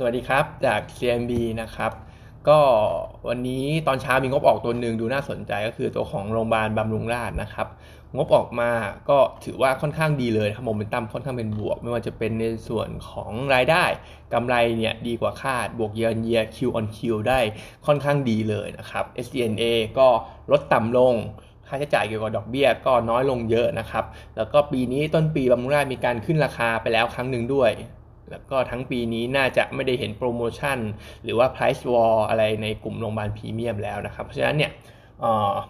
สวัสดีครับจาก CMB นะครับ ก็วันนี้ตอนเช้ามีงบออกตัวหนึ่งดูน่าสนใจก็คือตัวของโรงพยาบาลบำรุงราษฎร์นะครับ งบออกมาก็ถือว่าค่อนข้างดีเลยครับโมเมนตัมค่อนข้างเป็นบวก ไม่ว่าจะเป็นในส่วนของรายได้กำไรเนี่ยดีกว่าคาดบวกเย a นเยีย Q on Q ได้ค่อนข้างดีเลยนะครับ SDNA ก็ลดต่ำลงค่าใช้จ่ายเกี่ยวกับดอกเบี้ยก็น้อยลงเยอะนะครับ แล้วก็ปีนี้ต้นปีบำรุงราษฎร์มีการขึ้นราคาไปแล้วครั้งหนึ่งด้วย แล้วก็ทั้งปีนี้น่าจะไม่ได้เห็นโปรโมชั่น หรือว่า price war อะไรในกลุ่มโรงพยาบาลพรีเมียมแล้วนะครับ เพราะฉะนั้นเนี่ย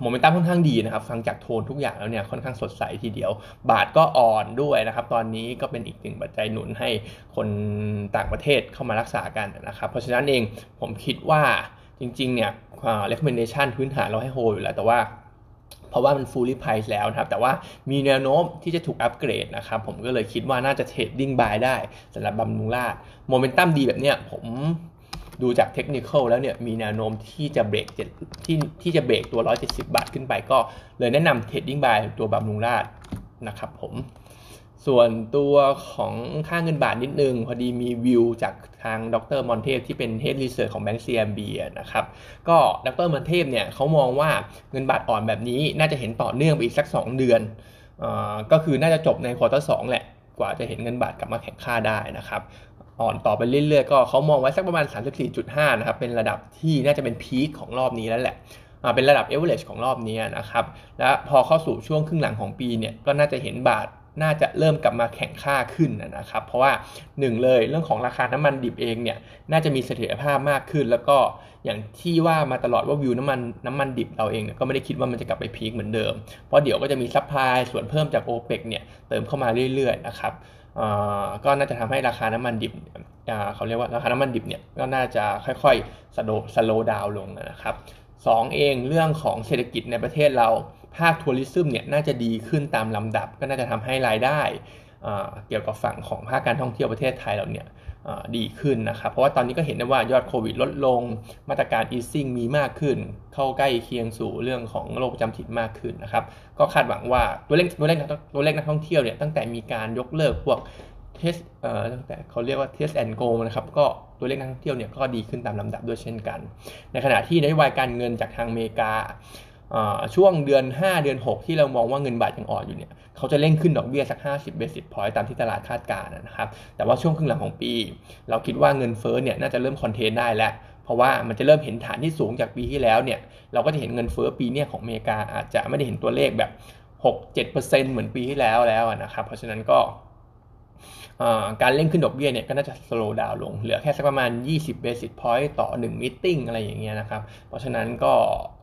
โมเมนตัมค่อนข้างดีนะครับ ฟังจากโทนทุกอย่างแล้วเนี่ยค่อนข้างสดใสทีเดียว บาทก็อ่อนด้วยนะครับ ตอนนี้ก็เป็นอีกหนึ่งปัจจัยหนุนให้คนต่างประเทศเข้ามารักษากันนะครับ เพราะฉะนั้นเองผมคิดว่าจริงๆเนี่ย recommendation พื้นฐานเราให้โฮอยู่แล้วแต่ว่า เพราะว่ามัน fully price แล้วนะครับ แต่ว่ามีแนวโน้มที่จะถูกอัปเกรดนะครับ ผมก็เลยคิดว่าน่าจะ trading buy ได้สำหรับบำรุงราดโมเมนตัมดีแบบเนี้ยผมดูจากเทคนิคแล้วเนี่ยมีแนวโน้มที่จะเบรกที่ที่จะเบรกตัว 170 บาทขึ้นไปก็เลยแนะนำ trading buy ตัวบำรุงราษฎร์นะครับผม ส่วนตัวของค่าเงินบาทนิดนึง พอดีมีวิวจากทางดร.อมรเทพที่เป็น Head Research ของ Bank CIMB นะครับ ก็ดร.อมรเทพเนี่ยเขามองว่าเงินบาทอ่อนแบบนี้น่าจะเห็นต่อเนื่องไปอีกสัก 2 เดือนอก็คือน่าจะจบในควอเตอร์สแหละ กว่าจะเห็นเงินบาทกลับมาแข็งค่าได้นะครับ อ่อนต่อไปเรื่อยๆ ก็เขามองไว้สักประมาณ 34.5 นะครับ เป็นระดับที่น่าจะเป็นพีคของรอบนี้แล้วแหละเป็นระดับเอเวอเรจของรอบนี้นะครับ และพอเข้าสู่ช่วงครึ่งหลังของปีเนี่ยก็น่าจะเห็นบาท น่าจะเริ่มกลับมาแข่งค่าขึ้นนะครับ เพราะว่า 1 เลยเรื่องของราคาน้ำมันดิบเองเนี่ยน่าจะมีเสถียรภาพมากขึ้น แล้วก็อย่างที่ว่ามาตลอดว่าวิวน้ำมันน้ำมันดิบเราเองก็ไม่ได้คิดว่ามันจะกลับไป peak เหมือนเดิม เพราะเดี๋ยวก็จะมี supply ส่วนเพิ่มจากโอเปกเนี่ยเติมเข้ามาเรื่อยๆนะครับก็น่าจะทำให้ราคาน้ำมันดิบเขาเรียกว่าราคาน้ำมันดิบเนี่ยก็น่าจะค่อยๆ slow slow down ลงนะครับสองเองเรื่องของเศรษฐกิจในประเทศเรา ภาค tourism เนี่ยน่าจะดีขึ้นตามลำดับ ก็น่าจะทำให้รายได้เกี่ยวกับฝั่งของภาคการท่องเที่ยวประเทศไทยเราเนี่ยดีขึ้นนะครับ เพราะว่าตอนนี้ก็เห็นได้ว่ายอดโควิดลดลง มาตรการ easing มีมากขึ้น เข้าใกล้เคียงสู่เรื่องของโรคประจำถิ่นมากขึ้นนะครับ ก็คาดหวังว่าตัวเลขตัวเลขตัวเลขนักท่องเที่ยวเนี่ยตั้งแต่มีการยกเลิกพวก test เอ่อตั้งแต่เขาเรียกว่า Test and Go นะครับ ก็ตัวเลขนักท่องเที่ยวเนี่ยก็ดีขึ้นตามลำดับด้วยเช่นกัน ในขณะที่นโยบายการเงินจากทางอเมริกา ช่วงเดือน 5 เดือน 6 ที่เรามองว่าเงินบาทยังอ่อนอยู่เนี่ยเขาจะเร่งขึ้นดอกเบี้ยสัก 50 basis point ตามที่ตลาดคาดการณ์นะครับแต่ว่าช่วงครึ่งหลังของปี เราคิดว่าเงินเฟ้อเนี่ยน่าจะเริ่มคอนเทนได้แล้ว เพราะว่ามันจะเริ่มเห็นฐานที่สูงจากปีที่แล้วเนี่ยเราก็จะเห็นเงินเฟ้อปีนี้ของอเมริกาอาจจะไม่ได้เห็นตัวเลขแบบ 6-7%เหมือนปีที่แล้วแล้วนะครับเพราะฉะนั้นก็ การเร่งขึ้นดอกเบี้ยเนี่ยก็น่าจะสโลว์ดาวลง เหลือแค่สักประมาณ 20 basis point ต่อ 1 meeting อะไรอย่างเงี้ยนะครับ เพราะฉะนั้นก็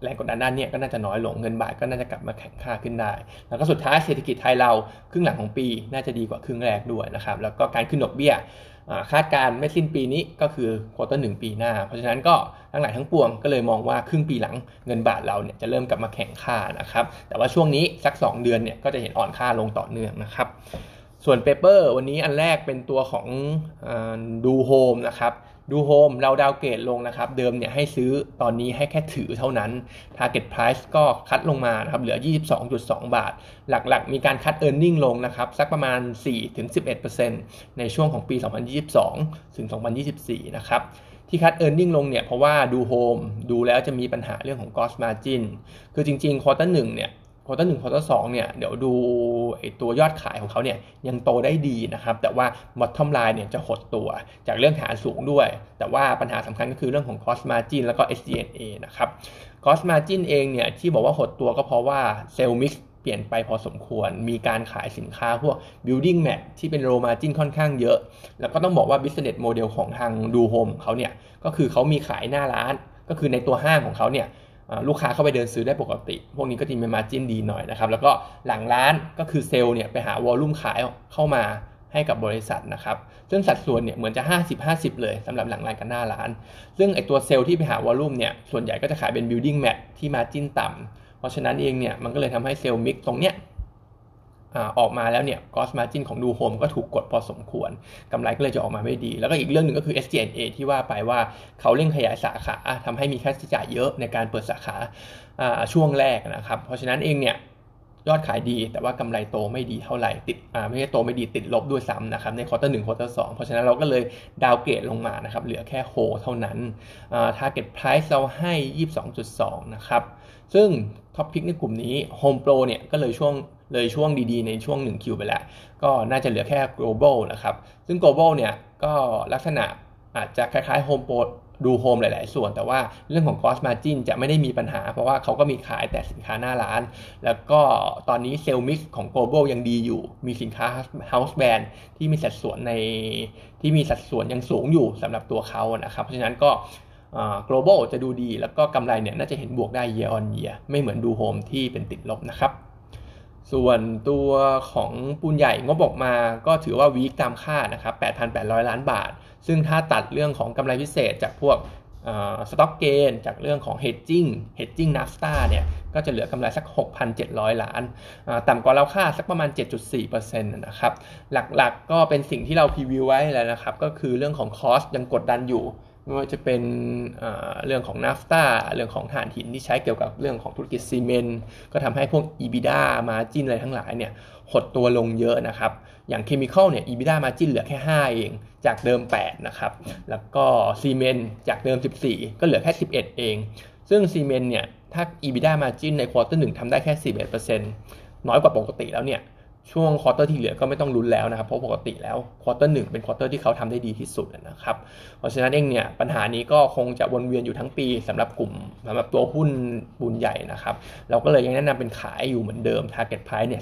แรงกดดันด้านนี้ก็น่าจะน้อยลงเงินบาทก็น่าจะกลับมาแข็งค่าขึ้นได้ แล้วก็สุดท้ายเศรษฐกิจไทยเราครึ่งหลังของปีน่าจะดีกว่าครึ่งแรกด้วยนะครับ แล้วก็การขึ้นดอกเบี้ยคาดการณ์ไม่สิ้นปีนี้ก็คือ quarter หนึ่งปีหน้า เพราะฉะนั้นก็ทั้งหลายทั้งปวงก็เลยมองว่าครึ่งปีหลังเงินบาทเราเนี่ยจะเริ่มกลับมาแข็งค่านะครับ แต่ว่าช่วงนี้สัก 2 เดือนเนี่ยก็จะเห็นอ่อนค่าลงต่อเนื่องนะครับ ส่วน paper วันนี้อันแรกเป็นตัวของดูโฮมนะครับดูโฮมเรา downgrade ลงนะครับ เดิมเนี่ยให้ซื้อตอนนี้ให้แค่ถือเท่านั้น Target Price ก็ cut ลงมานะครับ เหลือ 22.2 บาท หลักๆ มีการ cut earning ลงนะครับ สักประมาณ 4-11%ในช่วงของปี 2022 ถึง 2024 นะครับ ที่ cut earning ลงเนี่ย เพราะว่าดูโฮมดูแล้วจะมีปัญหาเรื่องของ Gross Margin คือจริงๆ quarter หนึ่งเนี่ย quarter หนึ่ง quarter สองเนี่ยเดี๋ยวดูไอตัวยอดขายของเขาเนี่ยยังโตได้ดีนะครับแต่ว่า bottom line เนี่ยจะหดตัวจากเรื่องฐานสูงด้วย แต่ว่าปัญหาสำคัญก็คือเรื่องของ gross margin แล้วก็ SG&A นะครับ cost margin เองเนี่ยที่บอกว่าหดตัวก็เพราะว่า sales mix เปลี่ยนไปพอสมควร มีการขายสินค้าพวก building mat ที่เป็น low margin ค่อนข้างเยอะ แล้วก็ต้องบอกว่า business model ของทางดูโฮมเขาเนี่ย ก็คือเขามีขายหน้าร้าน ก็คือในตัวห้างของเขาเนี่ย ลูกค้าเข้าไปเดินซื้อได้ปกติ พวกนี้ก็จะมี margin ดีหน่อยนะครับ แล้วก็หลังร้านก็คือเซลล์เนี่ยไปหา volume ขายเข้ามาให้กับบริษัทนะครับซึ่งสัดส่วนเนี่ยเหมือนจะ 50-50 เลยสำหรับหลังร้านกับหน้าร้าน ซึ่งไอตัวเซลล์ที่ไปหา volume เนี่ยส่วนใหญ่ก็จะขายเป็น building mat ที่ margin ต่ำเพราะฉะนั้นเองเนี่ยมันก็เลยทำให้ sales mix ตรงเนี้ย ออกมาแล้วเนี่ย gross margin ของดูโฮมก็ถูกกดพอสมควรกำไรก็เลยจะออกมาไม่ดี แล้วก็อีกเรื่องหนึ่งก็คือ SG&A ที่ว่าไปว่าเขาเร่งขยายสาขาทำให้มีค่าใช้จ่ายเยอะในการเปิดสาขาช่วงแรกนะครับ เพราะฉะนั้นเองเนี่ยยอดขายดีแต่ว่ากำไรโตไม่ดีเท่าไหร่ติดอ่าไม่ใช่โตไม่ดีติดลบด้วยซ้ำนะครับใน quarter หนึ่ง quarter สองเพราะฉะนั้นเราก็เลย downgrade ลงมานะครับเหลือแค่โฮเท่านั้นอ่า target price เราให้ 22.2 นะครับ ซึ่ง top pick ในกลุ่มนี้ Home Pro เนี่ยก็เลยช่วง เลยช่วงดีๆ ในช่วง1Q ไปแล้ว ก็น่าจะเหลือแค่ global นะครับ ซึ่ง global เนี่ยก็ลักษณะอาจจะคล้ายๆ Home Pro ดูโฮมหลาย ๆ ส่วน แต่ว่าเรื่องของ gross margin จะไม่ได้มีปัญหา เพราะว่าเขาก็มีขายแต่สินค้าหน้าร้าน แล้วก็ตอนนี้เซลล์มิกของ global ยังดีอยู่ มีสินค้า house brand ที่มีสัดส่วนในที่มีสัดส่วนยังสูงอยู่สำหรับตัวเขานะครับ เพราะฉะนั้นก็ global จะดูดี แล้วก็กำไรเนี่ยน่าจะเห็นบวกได้ year on year ไม่เหมือนดูโฮมที่เป็นติดลบนะครับ ส่วนตัวของปูนใหญ่งบออกมาก็ถือว่าวีคตามคาดนะครับ 8,800 ล้านบาท ซึ่งถ้าตัดเรื่องของกำไรพิเศษจากพวกstock gain จากเรื่องของ hedging hedging naphtha เนี่ย ก็จะเหลือกำไรสัก 6,700 ล้าน ต่ำกว่าเราคาดสักประมาณ 7.4%นะครับ หลักๆก็เป็นสิ่งที่เรา preview ไว้แล้วนะครับ ก็คือเรื่องของ cost ยังกดดันอยู่ ไม่ว่าจะเป็นเรื่องของนาฟตาเรื่องของถ่านหินที่ใช้เกี่ยวกับเรื่องของธุรกิจซีเมนต์ก็ทำให้พวก EBITDA มาจินอะไรทั้งหลายเนี่ยหดตัวลงเยอะนะครับ อย่าง chemical เนี่ย EBITDA มาจินเหลือแค่ 5 เอง จากเดิม 8 นะครับ แล้วก็ซีเมนต์จากเดิม 14 ก็เหลือแค่ 11 เอง ซึ่งซีเมนต์เนี่ย ถ้า EBITDA margin ใน quarter หนึ่งทำได้แค่11%น้อยกว่าปกติแล้วเนี่ย ช่วง quarter ที่เหลือก็ไม่ต้องลุ้นแล้วนะครับ เพราะปกติแล้ว quarter หนึ่งเป็น quarter ที่เขาทำได้ดีที่สุดนะครับ เพราะฉะนั้นเองเนี่ยปัญหานี้ก็คงจะวนเวียนอยู่ทั้งปีสำหรับกลุ่มสำหรับตัวหุ้นปูนใหญ่นะครับ เราก็เลยยังแนะนำเป็นขายอยู่เหมือนเดิม Target Price เนี่ย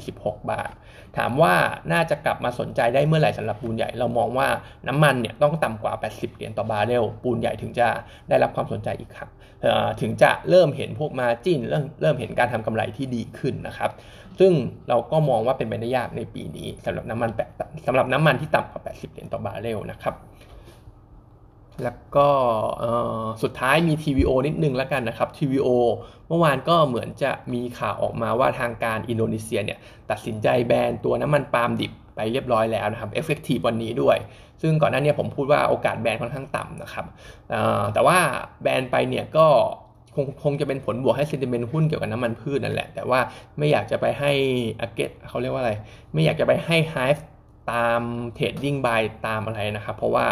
346 บาท ถามว่าน่าจะกลับมาสนใจได้เมื่อไหร่สำหรับปูนใหญ่ เรามองว่าน้ำมันเนี่ยต้องต่ำกว่า 80 เหรียญต่อบาร์เรลปูนใหญ่ถึงจะได้รับความสนใจอีกครั้งถึงจะเริ่มเห็นพวกมาจินเริ่มเริ่มเห็นการทำกำไรที่ดีขึ้นนะครับ ซึ่งเราก็มองว่าเป็นไปได้ยากในปีนี้สำหรับน้ำมันแปสำหรับน้ำมันที่ต่ำกว่า 80 เหรียญต่อบาร์เรลนะครับแล้วก็สุดท้ายมี TVO นิดนึงแล้วกันนะครับ TVO เมื่อวานก็เหมือนจะมีข่าวออกมาว่าทางการอินโดนีเซียเนี่ยตัดสินใจแบนตัวน้ำมันปาล์มดิบไปเรียบร้อยแล้วนะครับ effective วันนี้ด้วย ซึ่งก่อนหน้านี้ผมพูดว่าโอกาสแบนค่อนข้างต่ำนะครับแต่ว่าแบนไปเนี่ยก็ คงคงจะเป็นผลบวกให้ sentiment หุ้นเกี่ยวกับน้ำมันพืชนั่นแหละ แต่ว่าไม่อยากจะไปให้อเกตเขาเรียกว่าอะไร ไม่อยากจะไปให้ hype ตาม trading buy ตามอะไรนะครับ เพราะว่า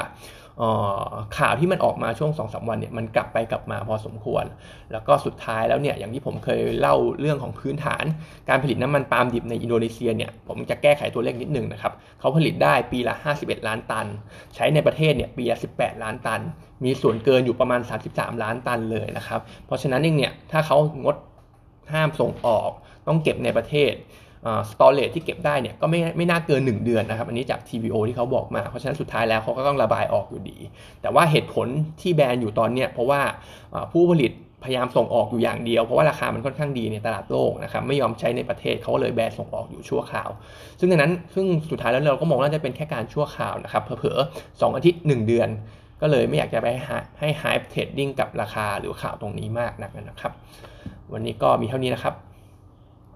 ข่าวที่มันออกมาช่วง2อสวันเนี่ยมันกลับไปกลับมาพอสมควร แล้วก็สุดท้ายแล้วเนี่ยอย่างที่ผมเคยเล่าเรื่องของพื้นฐาน การผลิตน้ำมันปาล์มดิบในอินโดนีเซียเนี่ยผมจะแก้ไขตัวเลขนิดนึงนะครับเขาผลิตได้ปีละ 51 ล้านตัน ใช้ในประเทศเนี่ยปีละ 18 ล้านตัน มีส่วนเกินอยู่ประมาณ 33 ล้านตันเลยนะครับเพราะฉะนั้นเองเนี่ยถ้าเขางดห้ามส่งออกต้องเก็บในประเทศ สตอเรจที่เก็บได้เนี่ยก็ไม่ไม่น่าเกิน 1 เดือนนะครับ อันนี้จาก TVO ที่เขาบอกมา เพราะฉะนั้นสุดท้ายแล้วเขาก็ต้องระบายออกอยู่ดี แต่ว่าเหตุผลที่แบนอยู่ตอนเนี้ยเพราะว่าผู้ผลิตพยายามส่งออกอยู่อย่างเดียว เพราะว่าราคามันค่อนข้างดีในตลาดโลกนะครับไม่ยอมใช้ในประเทศเขาก็เลยแบนส่งออกอยู่ชั่วคราว ซึ่งดังนั้นซึ่งสุดท้ายแล้วเราก็มองว่าจะเป็นแค่การชั่วคราวนะครับเผลอๆสองอาทิตย์ 1 เดือน ก็เลยไม่อยากจะไปให้ไฮเทรดดิ้งกับราคาหรือข่าวตรงนี้มากนักนะครับ วันนี้ก็มีเท่านี้นะครับ